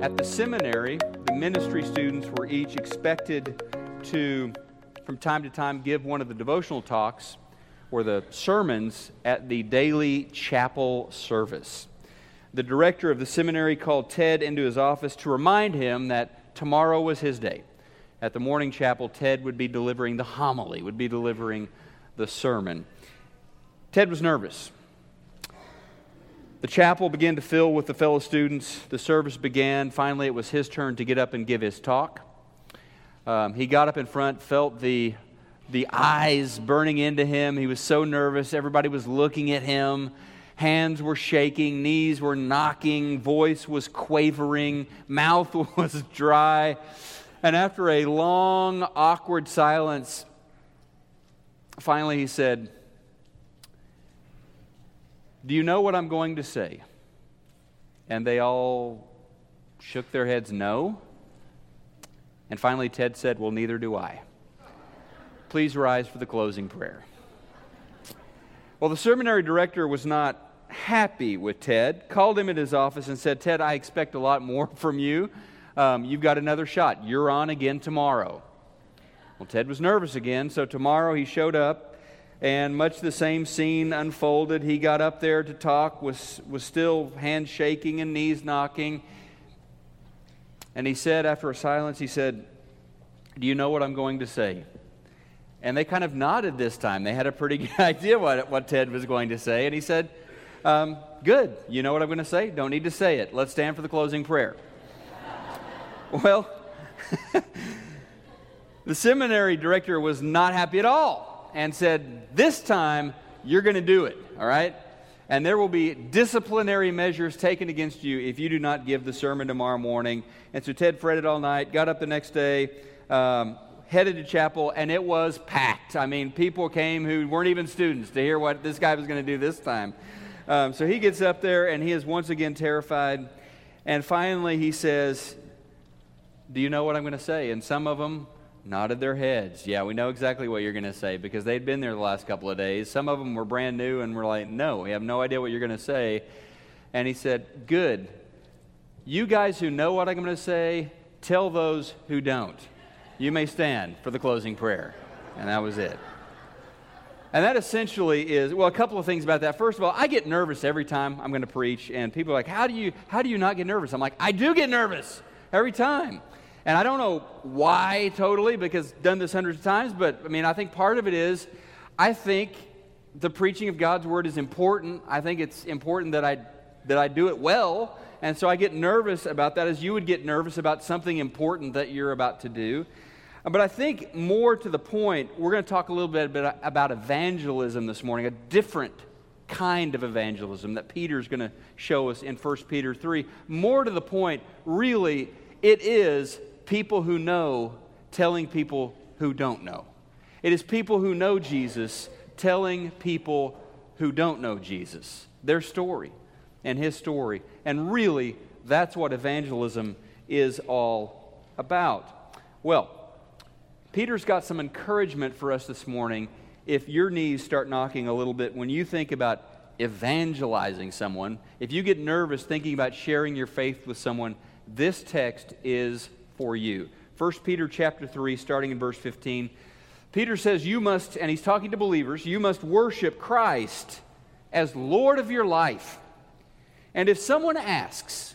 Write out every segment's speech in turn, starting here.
At the seminary, the ministry students were each expected to, from time to time, give one of the devotional talks or the sermons at the daily chapel service. The director of the seminary called Ted into his office to remind him that tomorrow was his day. At the morning chapel, Ted would be delivering the homily, would be delivering the sermon. Ted was nervous. The chapel began to fill with the fellow students. The service began. Finally, it was his turn to get up and give his talk. Um, he got up in front, felt the, the eyes burning into him. He was so nervous. Everybody was looking at him. Hands were shaking, knees were knocking, voice was quavering, mouth was dry. And after a long, awkward silence, finally he said, Do you know what I'm going to say? And they all shook their heads, No. And finally, Ted said, Well, neither do I. Please rise for the closing prayer. Well, the seminary director was not happy with Ted, called him in his office and said, Ted, I expect a lot more from you. Um, you've got another shot. You're on again tomorrow. Well, Ted was nervous again, so tomorrow he showed up, and much the same scene unfolded. He got up there to talk, was, was still hands shaking and knees knocking. And he said, after a silence, he said, Do you know what I'm going to say? And they kind of nodded this time. They had a pretty good idea what, what Ted was going to say. And he said, um, Good. You know what I'm going to say? Don't need to say it. Let's stand for the closing prayer. well, the seminary director was not happy at all and said, This time you're going to do it, all right? And there will be disciplinary measures taken against you if you do not give the sermon tomorrow morning. And so Ted fretted all night, got up the next day, um, headed to chapel, and it was packed. I mean, people came who weren't even students to hear what this guy was going to do this time. Um, so he gets up there and he is once again terrified. And finally he says, Do you know what I'm going to say? And some of them nodded their heads. Yeah, we know exactly what you're going to say because they'd been there the last couple of days. Some of them were brand new and were like, No, we have no idea what you're going to say. And he said, Good. You guys who know what I'm going to say, tell those who don't. You may stand for the closing prayer. And that was it. And that essentially is, well, a couple of things about that. First of all, I get nervous every time I'm going to preach, and people are like, how do, you, how do you not get nervous? I'm like, I do get nervous every time. And I don't know why totally, because done this hundreds of times, but I mean, I think part of it is I think the preaching of God's word is important. I think it's important that I, that I do it well. And so I get nervous about that as you would get nervous about something important that you're about to do. But I think more to the point, we're going to talk a little bit about evangelism this morning, a different kind of evangelism that Peter's going to show us in 1 Peter 3. More to the point, really, it is people who know telling people who don't know. It is people who know Jesus telling people who don't know Jesus their story and his story. And really, that's what evangelism is all about. Well, Peter's got some encouragement for us this morning if your knees start knocking a little bit when you think about evangelizing someone. If you get nervous thinking about sharing your faith with someone, this text is for you. 1 Peter chapter 3 starting in verse 15. Peter says you must and he's talking to believers, you must worship Christ as Lord of your life. And if someone asks,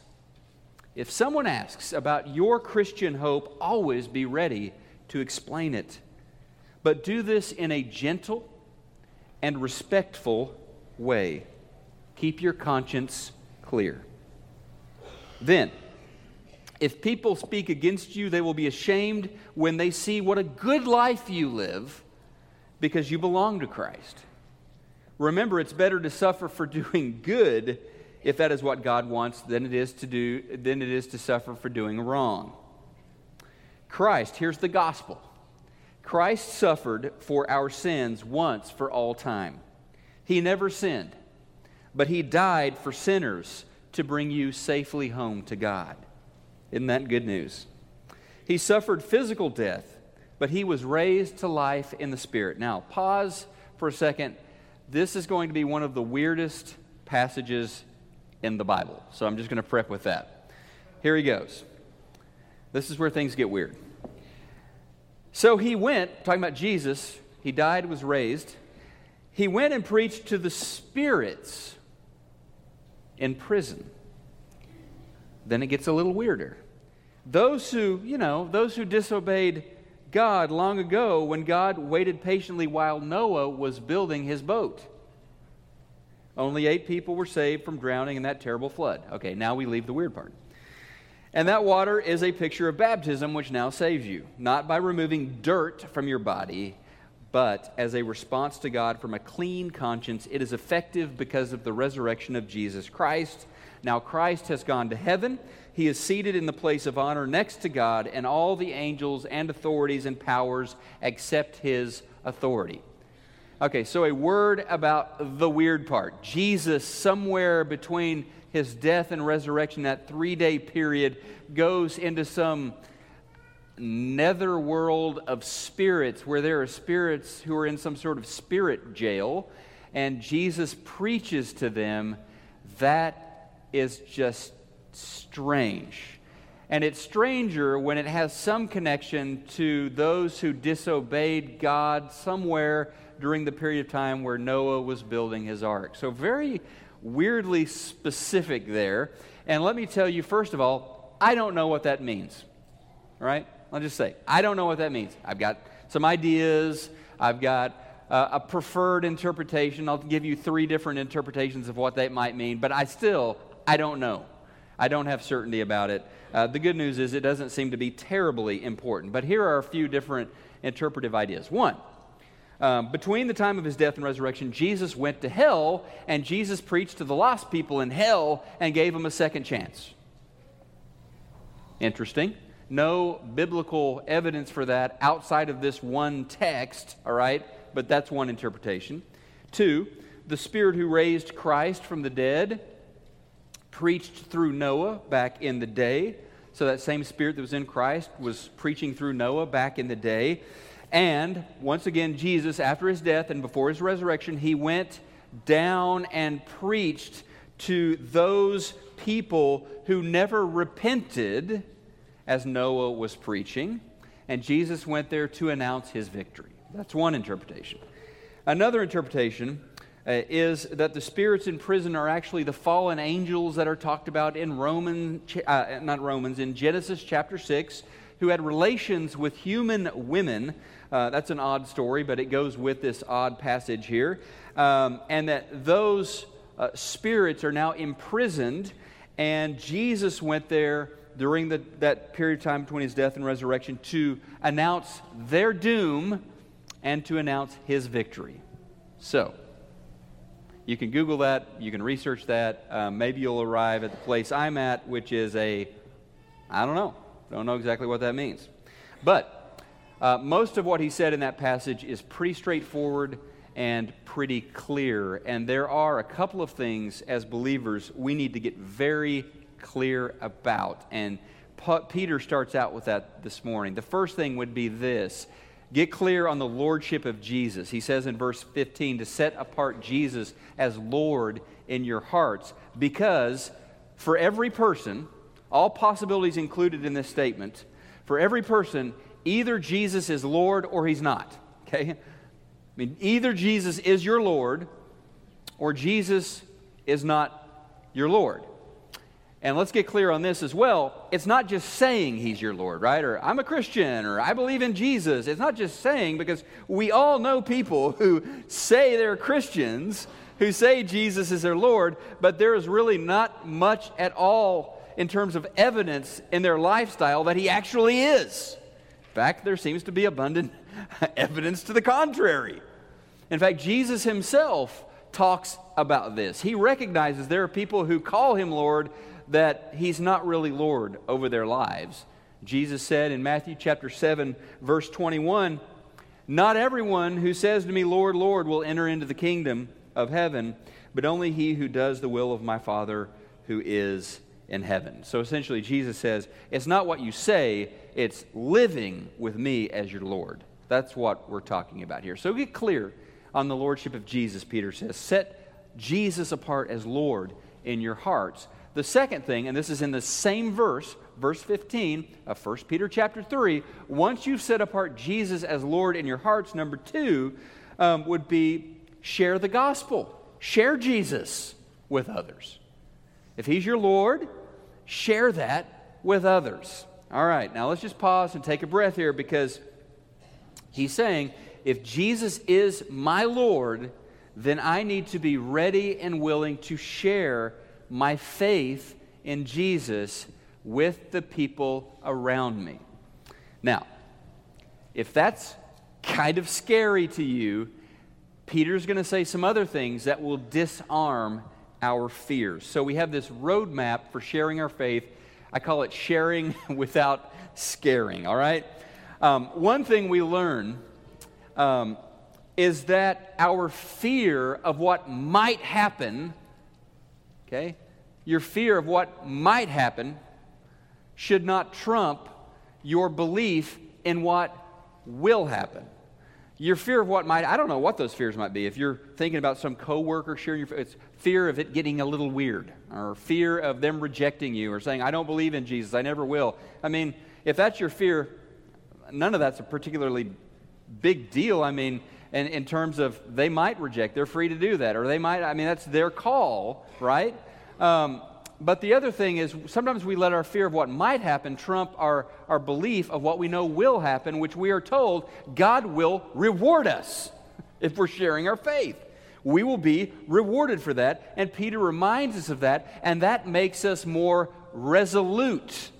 if someone asks about your Christian hope, always be ready to explain it. But do this in a gentle and respectful way. Keep your conscience clear. Then, if people speak against you, they will be ashamed when they see what a good life you live because you belong to Christ. Remember, it's better to suffer for doing good if that is what God wants than it is to do than it is to suffer for doing wrong. Christ, here's the gospel Christ suffered for our sins once for all time. He never sinned, but he died for sinners to bring you safely home to God. Isn't that good news? He suffered physical death, but he was raised to life in the Spirit. Now, pause for a second. This is going to be one of the weirdest passages in the Bible, so I'm just going to prep with that. here he goes. This is where things get weird. So he went, talking about Jesus, he died, was raised. He went and preached to the spirits in prison. Then it gets a little weirder. Those who, you know, those who disobeyed God long ago when God waited patiently while Noah was building his boat. Only eight people were saved from drowning in that terrible flood. Okay, now we leave the weird part. And that water is a picture of baptism, which now saves you, not by removing dirt from your body, but as a response to God from a clean conscience. It is effective because of the resurrection of Jesus Christ. Now, Christ has gone to heaven. He is seated in the place of honor next to God, and all the angels and authorities and powers accept his authority. Okay, so a word about the weird part. Jesus, somewhere between his death and resurrection, that three day period, goes into some nether world of spirits where there are spirits who are in some sort of spirit jail, and Jesus preaches to them. That is just strange. And it's stranger when it has some connection to those who disobeyed God somewhere during the period of time where Noah was building his ark. So, very weirdly specific there. And let me tell you, first of all, I don't know what that means. All right? I'll just say, I don't know what that means. I've got some ideas, I've got uh, a preferred interpretation. I'll give you three different interpretations of what that might mean, but I still, I don't know. I don't have certainty about it. Uh, the good news is it doesn't seem to be terribly important. But here are a few different interpretive ideas. One, um, between the time of his death and resurrection, Jesus went to hell, and Jesus preached to the lost people in hell and gave them a second chance. Interesting. No biblical evidence for that outside of this one text, all right? But that's one interpretation. Two, the Spirit who raised Christ from the dead preached through Noah back in the day. So that same Spirit that was in Christ was preaching through Noah back in the day. And once again, Jesus, after his death and before his resurrection, he went down and preached to those people who never repented as Noah was preaching. And Jesus went there to announce his victory. That's one interpretation. Another interpretation uh, is that the spirits in prison are actually the fallen angels that are talked about in Romans, uh, not Romans, in Genesis chapter 6, who had relations with human women uh, that's an odd story, but it goes with this odd passage here. Um, and that those uh, spirits are now imprisoned, and Jesus went there during the, that period of time between his death and resurrection to announce their doom and to announce his victory. So, you can Google that, you can research that. Um, maybe you'll arrive at the place I'm at, which is a, I don't know, don't know exactly what that means. But uh, most of what he said in that passage is pretty straightforward and pretty clear. And there are a couple of things as believers we need to get very clear about. And Peter starts out with that this morning. The first thing would be this get clear on the lordship of Jesus. He says in verse 15 to set apart Jesus as Lord in your hearts, because for every person, all possibilities included in this statement, for every person, either Jesus is Lord or he's not. Okay? I mean, either Jesus is your Lord or Jesus is not your Lord. And let's get clear on this as well. It's not just saying he's your Lord, right? Or I'm a Christian, or I believe in Jesus. It's not just saying, because we all know people who say they're Christians, who say Jesus is their Lord, but there is really not much at all in terms of evidence in their lifestyle that he actually is In fact, there seems to be abundant evidence to the contrary. In fact, Jesus himself talks about this. He recognizes there are people who call him Lord that he's not really Lord over their lives. Jesus said in Matthew chapter 7 verse 21, "Not everyone who says to me, Lord, Lord, will enter into the kingdom of heaven, but only he who does the will of my Father who is in heaven." So essentially Jesus says, it's not what you say, it's living with me as your Lord. That's what we're talking about here. So get clear on the lordship of Jesus, Peter says. Set Jesus apart as Lord in your hearts. The second thing, and this is in the same verse, verse 15 of 1 Peter chapter 3, once you've set apart Jesus as Lord in your hearts, number two um, would be share the gospel. Share Jesus with others. If he's your Lord, share that with others. All right, now let's just pause and take a breath here because he's saying, if Jesus is my Lord, then I need to be ready and willing to share my faith in Jesus with the people around me. Now, if that's kind of scary to you, Peter's going to say some other things that will disarm our fears. So we have this roadmap for sharing our faith. I call it sharing without scaring, all right? Um, one thing we learn um, is that our fear of what might happen, okay, your fear of what might happen should not trump your belief in what will happen. Your fear of what might, I don't know what those fears might be. If you're thinking about some coworker sharing your, it's fear of it getting a little weird, or fear of them rejecting you, or saying, I don't believe in Jesus, I never will. I mean, if that's your fear, none of that's a particularly big deal. I mean, in, in terms of they might reject, they're free to do that, or they might, I mean, that's their call, right? Um, but the other thing is sometimes we let our fear of what might happen trump our, our belief of what we know will happen, which we are told God will reward us if we're sharing our faith. We will be rewarded for that. And Peter reminds us of that, and that makes us more resolute.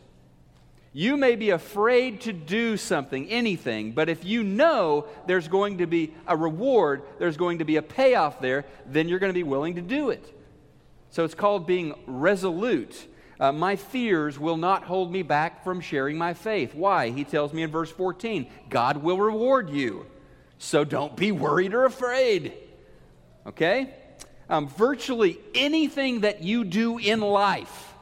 You may be afraid to do something, anything, but if you know there's going to be a reward, there's going to be a payoff there, then you're going to be willing to do it. So it's called being resolute. Uh, my fears will not hold me back from sharing my faith. Why? He tells me in verse 14 God will reward you. So don't be worried or afraid. Okay? Um, virtually anything that you do in life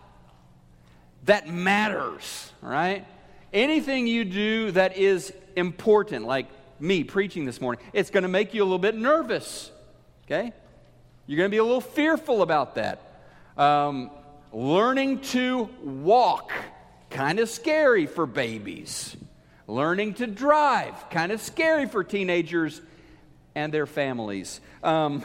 that matters, right? Anything you do that is important, like me preaching this morning, it's going to make you a little bit nervous. Okay? You're going to be a little fearful about that. Um, learning to walk, kind of scary for babies. Learning to drive, kind of scary for teenagers and their families. Um,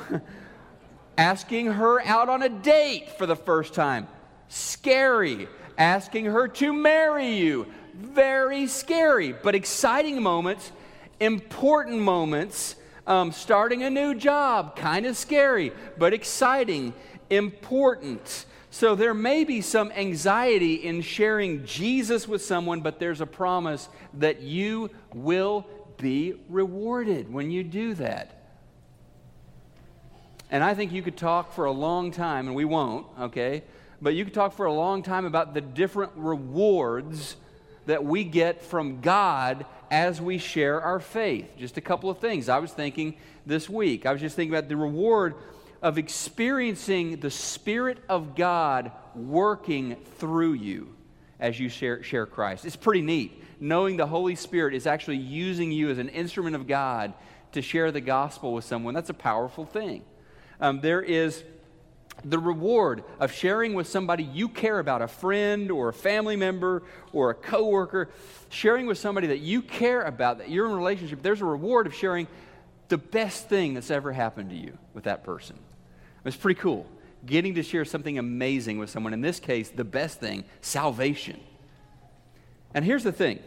asking her out on a date for the first time, scary. Asking her to marry you, very scary, but exciting moments, important moments um, starting a new job, kind of scary, but exciting, important. So there may be some anxiety in sharing Jesus with someone, but there's a promise that you will be rewarded when you do that. And I think you could talk for a long time, and we won't, okay? But you could talk for a long time about the different rewards that we get from God as we share our faith. Just a couple of things I was thinking this week. I was just thinking about the reward of experiencing the Spirit of God working through you as you share, share Christ. It's pretty neat knowing the Holy Spirit is actually using you as an instrument of God to share the gospel with someone. That's a powerful thing. Um, there is the reward of sharing with somebody you care about, a friend or a family member or a coworker, sharing with somebody that you care about, that you're in a relationship, there's a reward of sharing the best thing that's ever happened to you with that person. It's pretty cool. Getting to share something amazing with someone, in this case, the best thing, salvation. And here's the thing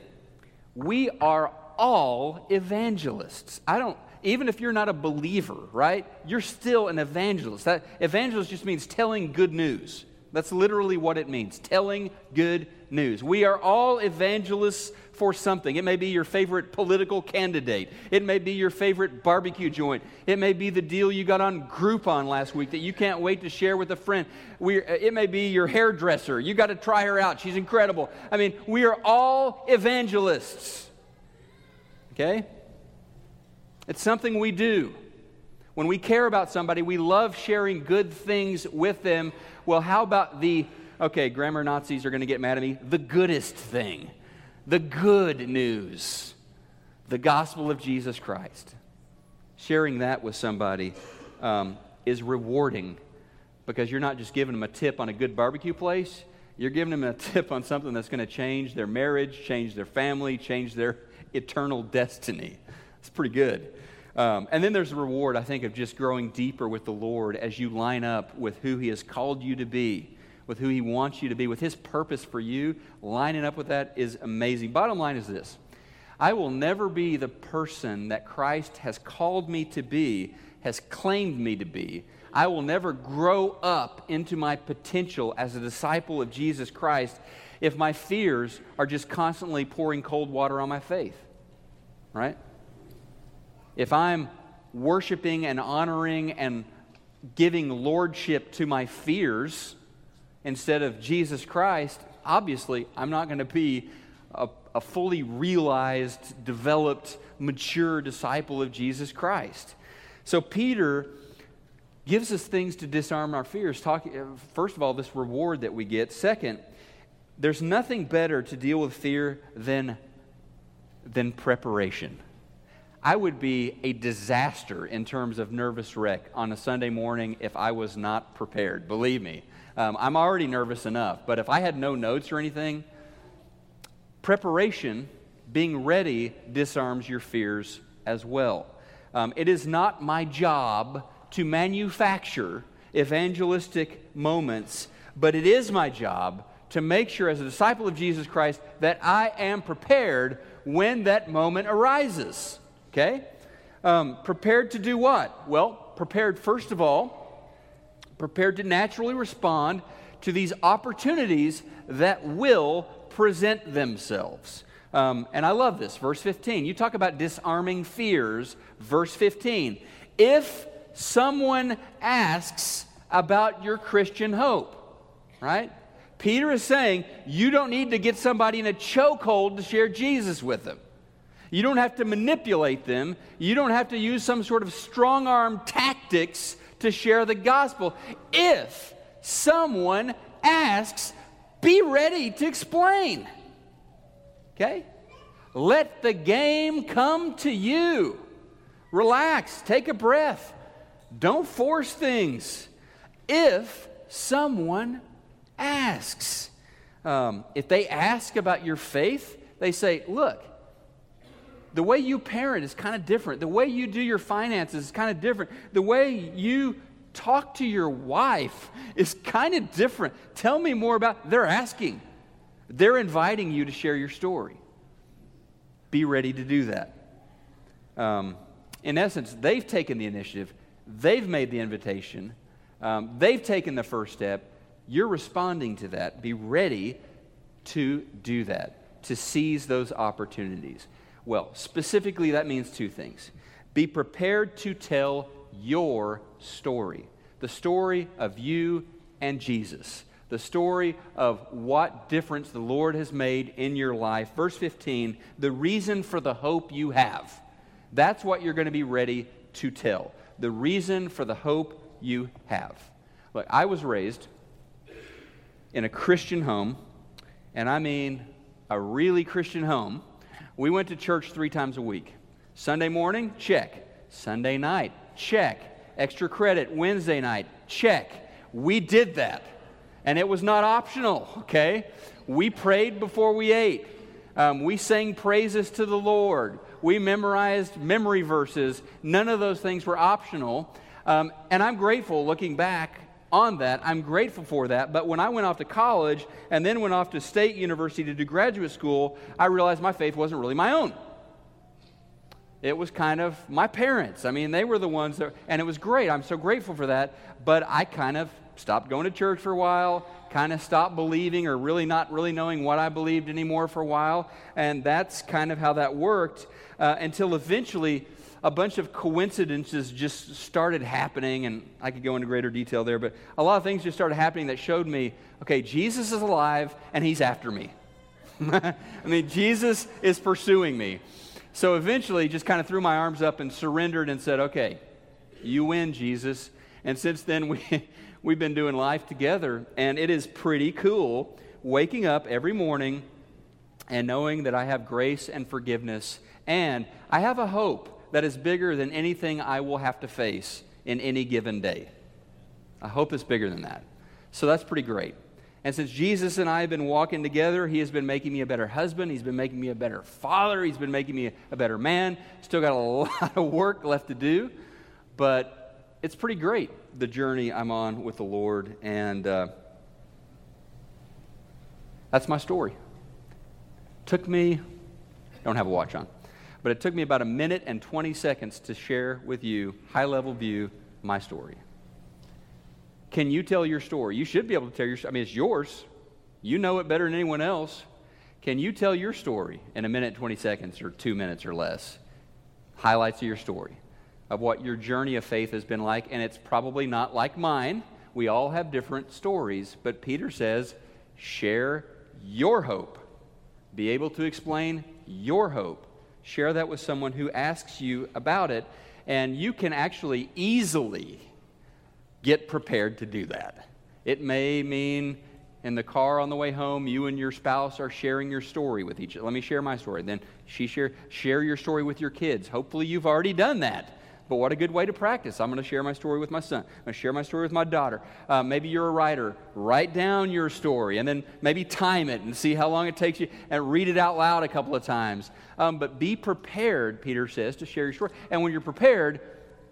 we are all evangelists. I don't even if you're not a believer, right? You're still an evangelist. That evangelist just means telling good news. That's literally what it means telling good news. We are all evangelists for something. It may be your favorite political candidate, it may be your favorite barbecue joint, it may be the deal you got on Groupon last week that you can't wait to share with a friend. We, uh, it may be your hairdresser. You got to try her out. She's incredible. I mean, we are all evangelists. Okay? It's something we do. When we care about somebody, we love sharing good things with them. Well, how about the, okay, grammar Nazis are going to get mad at me, the goodest thing, the good news, the gospel of Jesus Christ. Sharing that with somebody um, is rewarding because you're not just giving them a tip on a good barbecue place, you're giving them a tip on something that's going to change their marriage, change their family, change their eternal destiny. It's pretty good. Um, and then there's a reward, I think, of just growing deeper with the Lord as you line up with who He has called you to be, with who He wants you to be, with His purpose for you. Lining up with that is amazing. Bottom line is this I will never be the person that Christ has called me to be, has claimed me to be. I will never grow up into my potential as a disciple of Jesus Christ if my fears are just constantly pouring cold water on my faith. Right? If I'm worshiping and honoring and giving lordship to my fears instead of Jesus Christ, obviously I'm not going to be a, a, fully realized, developed, mature disciple of Jesus Christ. So Peter gives us things to disarm our fears. Talk, uh, first of all, this reward that we get. Second, there's nothing better to deal with fear than, than preparation. I would be a disaster in terms of nervous wreck on a Sunday morning if I was not prepared. Believe me. Um, I'm already nervous enough, but if I had no notes or anything, preparation, being ready, disarms your fears as well. Um, it is not my job to manufacture evangelistic moments, but it is my job to make sure, as a disciple of Jesus Christ, that I am prepared when that moment arises. Okay? Um, prepared to do what? Well, prepared, first of all, prepared to naturally respond to these opportunities that will present themselves. Um, and I love this. Verse 15. You talk about disarming fears. Verse 15. If someone asks about your Christian hope, right? Peter is saying you don't need to get somebody in a chokehold to share Jesus with them. You don't have to manipulate them. You don't have to use some sort of strong arm tactics to share the gospel. If someone asks, be ready to explain. Okay? Let the game come to you. Relax, take a breath. Don't force things. If someone asks, um, if they ask about your faith, they say, Look, the way you parent is kind of different. The way you do your finances is kind of different. The way you talk to your wife is kind of different. Tell me more about they're asking. They're inviting you to share your story. Be ready to do that. Um, in essence, they've taken the initiative, they've made the invitation, um, they've taken the first step. You're responding to that. Be ready to do that, to seize those opportunities. Well, specifically, that means two things be prepared to tell your story, the story of you and Jesus, the story of what difference the Lord has made in your life. Verse 15, the reason for the hope you have. That's what you're going to be ready to tell. The reason for the hope you have. Look, I was raised in a Christian home, and I mean a really Christian home we went to church three times a week. Sunday morning, check. Sunday night, check. Extra credit, Wednesday night, check. We did that. And it was not optional, okay? We prayed before we ate. Um, we sang praises to the Lord. We memorized memory verses. None of those things were optional. Um, and I'm grateful looking back on that. I'm grateful for that. But when I went off to college and then went off to state university to do graduate school, I realized my faith wasn't really my own. It was kind of my parents. I mean, they were the ones that, and it was great. I'm so grateful for that. But I kind of stopped going to church for a while, kind of stopped believing or really not really knowing what I believed anymore for a while. And that's kind of how that worked uh, until eventually a bunch of coincidences just started happening, and I could go into greater detail there, but a lot of things just started happening that showed me okay, Jesus is alive and he's after me. I mean, Jesus is pursuing me. So eventually, just kind of threw my arms up and surrendered and said, okay, you win, Jesus. And since then, we, we've been doing life together, and it is pretty cool waking up every morning and knowing that I have grace and forgiveness, and I have a hope that is bigger than anything I will have to face in any given day. I hope it's bigger than that. So that's pretty great. And since Jesus and I have been walking together, He has been making me a better husband. He's been making me a better father. He's been making me a better man. Still got a lot of work left to do, but it's pretty great, the journey I'm on with the Lord. And uh, that's my story. Took me, don't have a watch on, but it took me about a minute and 20 seconds to share with you, high level view, my story. Can you tell your story? You should be able to tell your I mean, it's yours. You know it better than anyone else. Can you tell your story in a minute, 20 seconds, or two minutes or less? Highlights of your story, of what your journey of faith has been like. And it's probably not like mine. We all have different stories. But Peter says, share your hope. Be able to explain your hope. Share that with someone who asks you about it. And you can actually easily get prepared to do that. It may mean in the car on the way home, you and your spouse are sharing your story with each other. Let me share my story. Then she share, share your story with your kids. Hopefully, you've already done that. But what a good way to practice. I'm going to share my story with my son. I'm going to share my story with my daughter. Uh, maybe you're a writer. Write down your story and then maybe time it and see how long it takes you and read it out loud a couple of times. Um, but be prepared, Peter says, to share your story. And when you're prepared,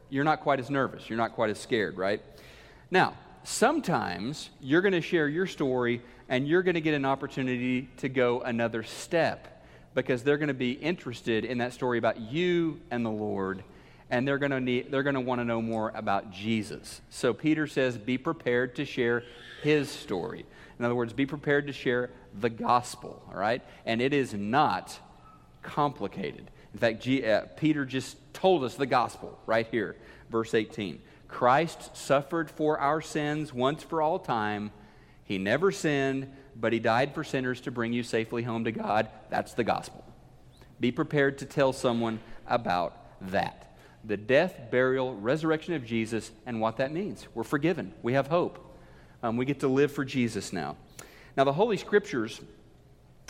you're not quite as nervous. You're not quite as scared, right? Now, sometimes you're going to share your story and you're going to get an opportunity to go another step because they're going to be interested in that story about you and the Lord and they're going to need they're going to want to know more about Jesus. So Peter says be prepared to share his story. In other words, be prepared to share the gospel, all right? And it is not complicated. In fact, G, uh, Peter just told us the gospel right here, verse 18. Christ suffered for our sins once for all time. He never sinned, but he died for sinners to bring you safely home to God. That's the gospel. Be prepared to tell someone about that. The death, burial, resurrection of Jesus, and what that means. We're forgiven. We have hope. Um, we get to live for Jesus now. Now, the Holy Scriptures,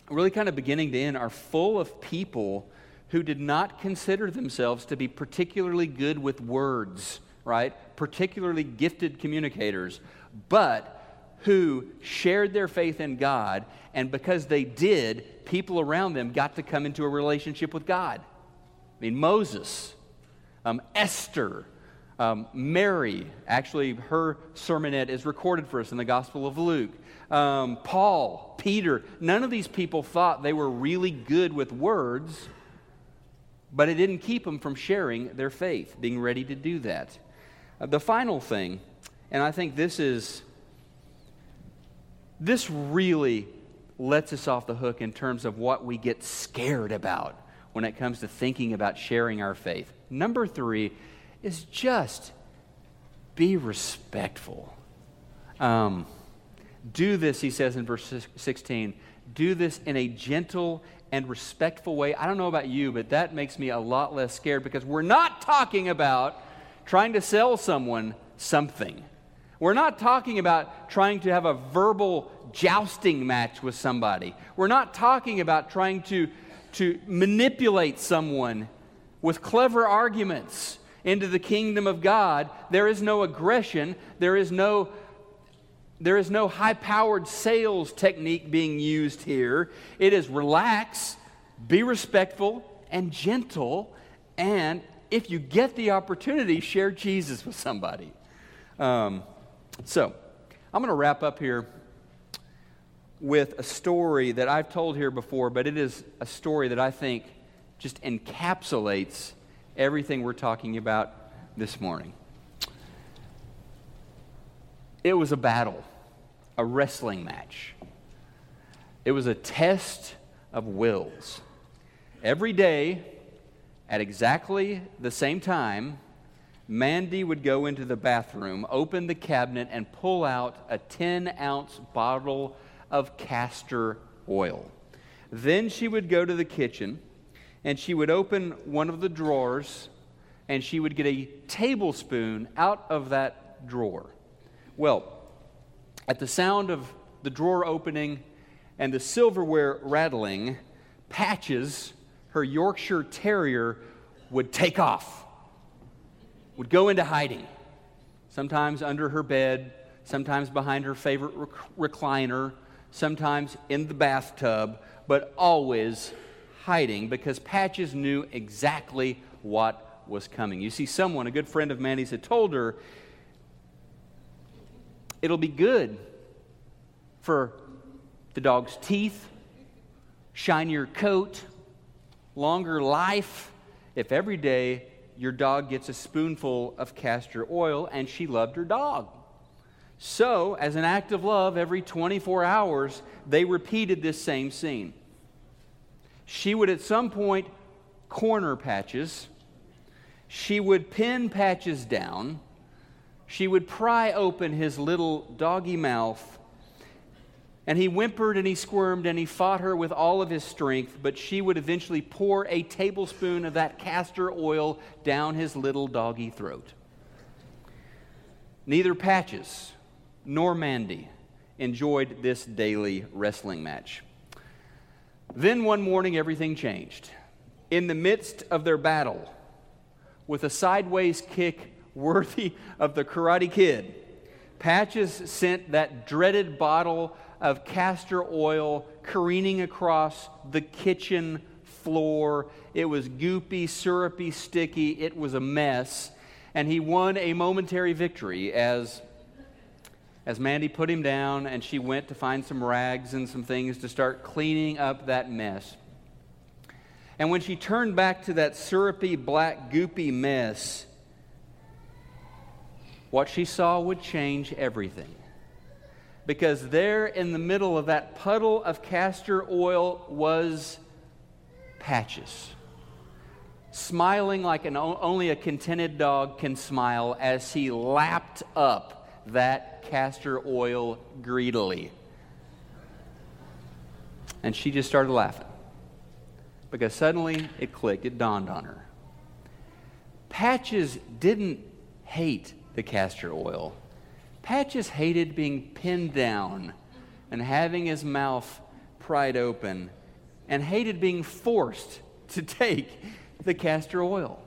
really kind of beginning to end, are full of people who did not consider themselves to be particularly good with words right? Particularly gifted communicators, but who shared their faith in God, and because they did, people around them got to come into a relationship with God. I mean, Moses, um, Esther, um, Mary, actually, her sermonette is recorded for us in the Gospel of Luke. Um, Paul, Peter, none of these people thought they were really good with words, but it didn't keep them from sharing their faith, being ready to do that. Uh, the final thing, and I think this is, this really lets us off the hook in terms of what we get scared about when it comes to thinking about sharing our faith. Number three is just be respectful. Um, do this, he says in verse 16, do this in a gentle and respectful way. I don't know about you, but that makes me a lot less scared because we're not talking about trying to sell someone something. We're not talking about trying to have a verbal jousting match with somebody. We're not talking about trying to, to manipulate someone with clever arguments into the kingdom of God. There is no aggression, there is no there is no high powered sales technique being used here. It is relax, be respectful, and gentle, and if you get the opportunity, share Jesus with somebody. Um, so, I'm going to wrap up here with a story that I've told here before, but it is a story that I think just encapsulates everything we're talking about this morning. It was a battle, a wrestling match. It was a test of wills. Every day, at exactly the same time, Mandy would go into the bathroom, open the cabinet, and pull out a 10 ounce bottle of castor oil. Then she would go to the kitchen and she would open one of the drawers and she would get a tablespoon out of that drawer. Well, at the sound of the drawer opening and the silverware rattling, Patches her Yorkshire Terrier would take off, would go into hiding. sometimes under her bed, sometimes behind her favorite rec- recliner, sometimes in the bathtub, but always hiding because Patches knew exactly what was coming. You see, someone, a good friend of Mandy's, had told her, It'll be good for the dog's teeth, shinier coat, longer life, if every day your dog gets a spoonful of castor oil and she loved her dog. So, as an act of love, every 24 hours, they repeated this same scene. She would at some point corner patches, she would pin patches down, she would pry open his little doggy mouth and he whimpered and he squirmed and he fought her with all of his strength, but she would eventually pour a tablespoon of that castor oil down his little doggy throat. Neither Patches nor Mandy enjoyed this daily wrestling match. Then one morning, everything changed. In the midst of their battle, with a sideways kick worthy of the Karate Kid, Patches sent that dreaded bottle of castor oil careening across the kitchen floor. It was goopy, syrupy, sticky. It was a mess. And he won a momentary victory as, as Mandy put him down and she went to find some rags and some things to start cleaning up that mess. And when she turned back to that syrupy, black, goopy mess, what she saw would change everything because there in the middle of that puddle of castor oil was Patches, smiling like an, only a contented dog can smile as he lapped up that castor oil greedily. And she just started laughing because suddenly it clicked, it dawned on her. Patches didn't hate the castor oil. Patches hated being pinned down and having his mouth pried open and hated being forced to take the castor oil.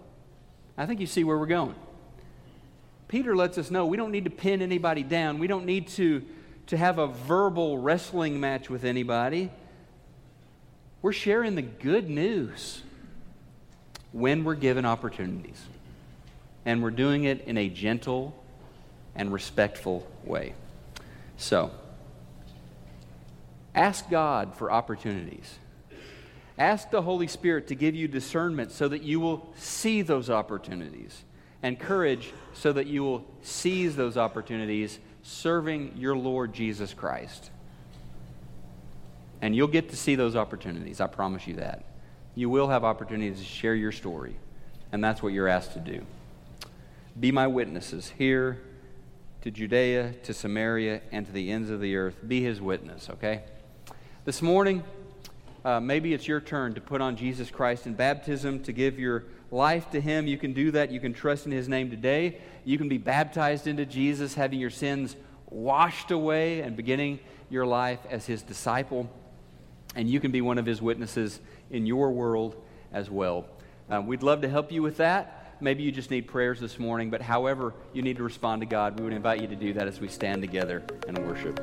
I think you see where we're going. Peter lets us know we don't need to pin anybody down. We don't need to, to have a verbal wrestling match with anybody. We're sharing the good news when we're given opportunities. And we're doing it in a gentle and respectful way. So, ask God for opportunities. Ask the Holy Spirit to give you discernment so that you will see those opportunities, and courage so that you will seize those opportunities serving your Lord Jesus Christ. And you'll get to see those opportunities, I promise you that. You will have opportunities to share your story, and that's what you're asked to do. Be my witnesses here to Judea, to Samaria, and to the ends of the earth. Be his witness, okay? This morning, uh, maybe it's your turn to put on Jesus Christ in baptism, to give your life to him. You can do that. You can trust in his name today. You can be baptized into Jesus, having your sins washed away and beginning your life as his disciple. And you can be one of his witnesses in your world as well. Uh, we'd love to help you with that. Maybe you just need prayers this morning, but however you need to respond to God, we would invite you to do that as we stand together and worship.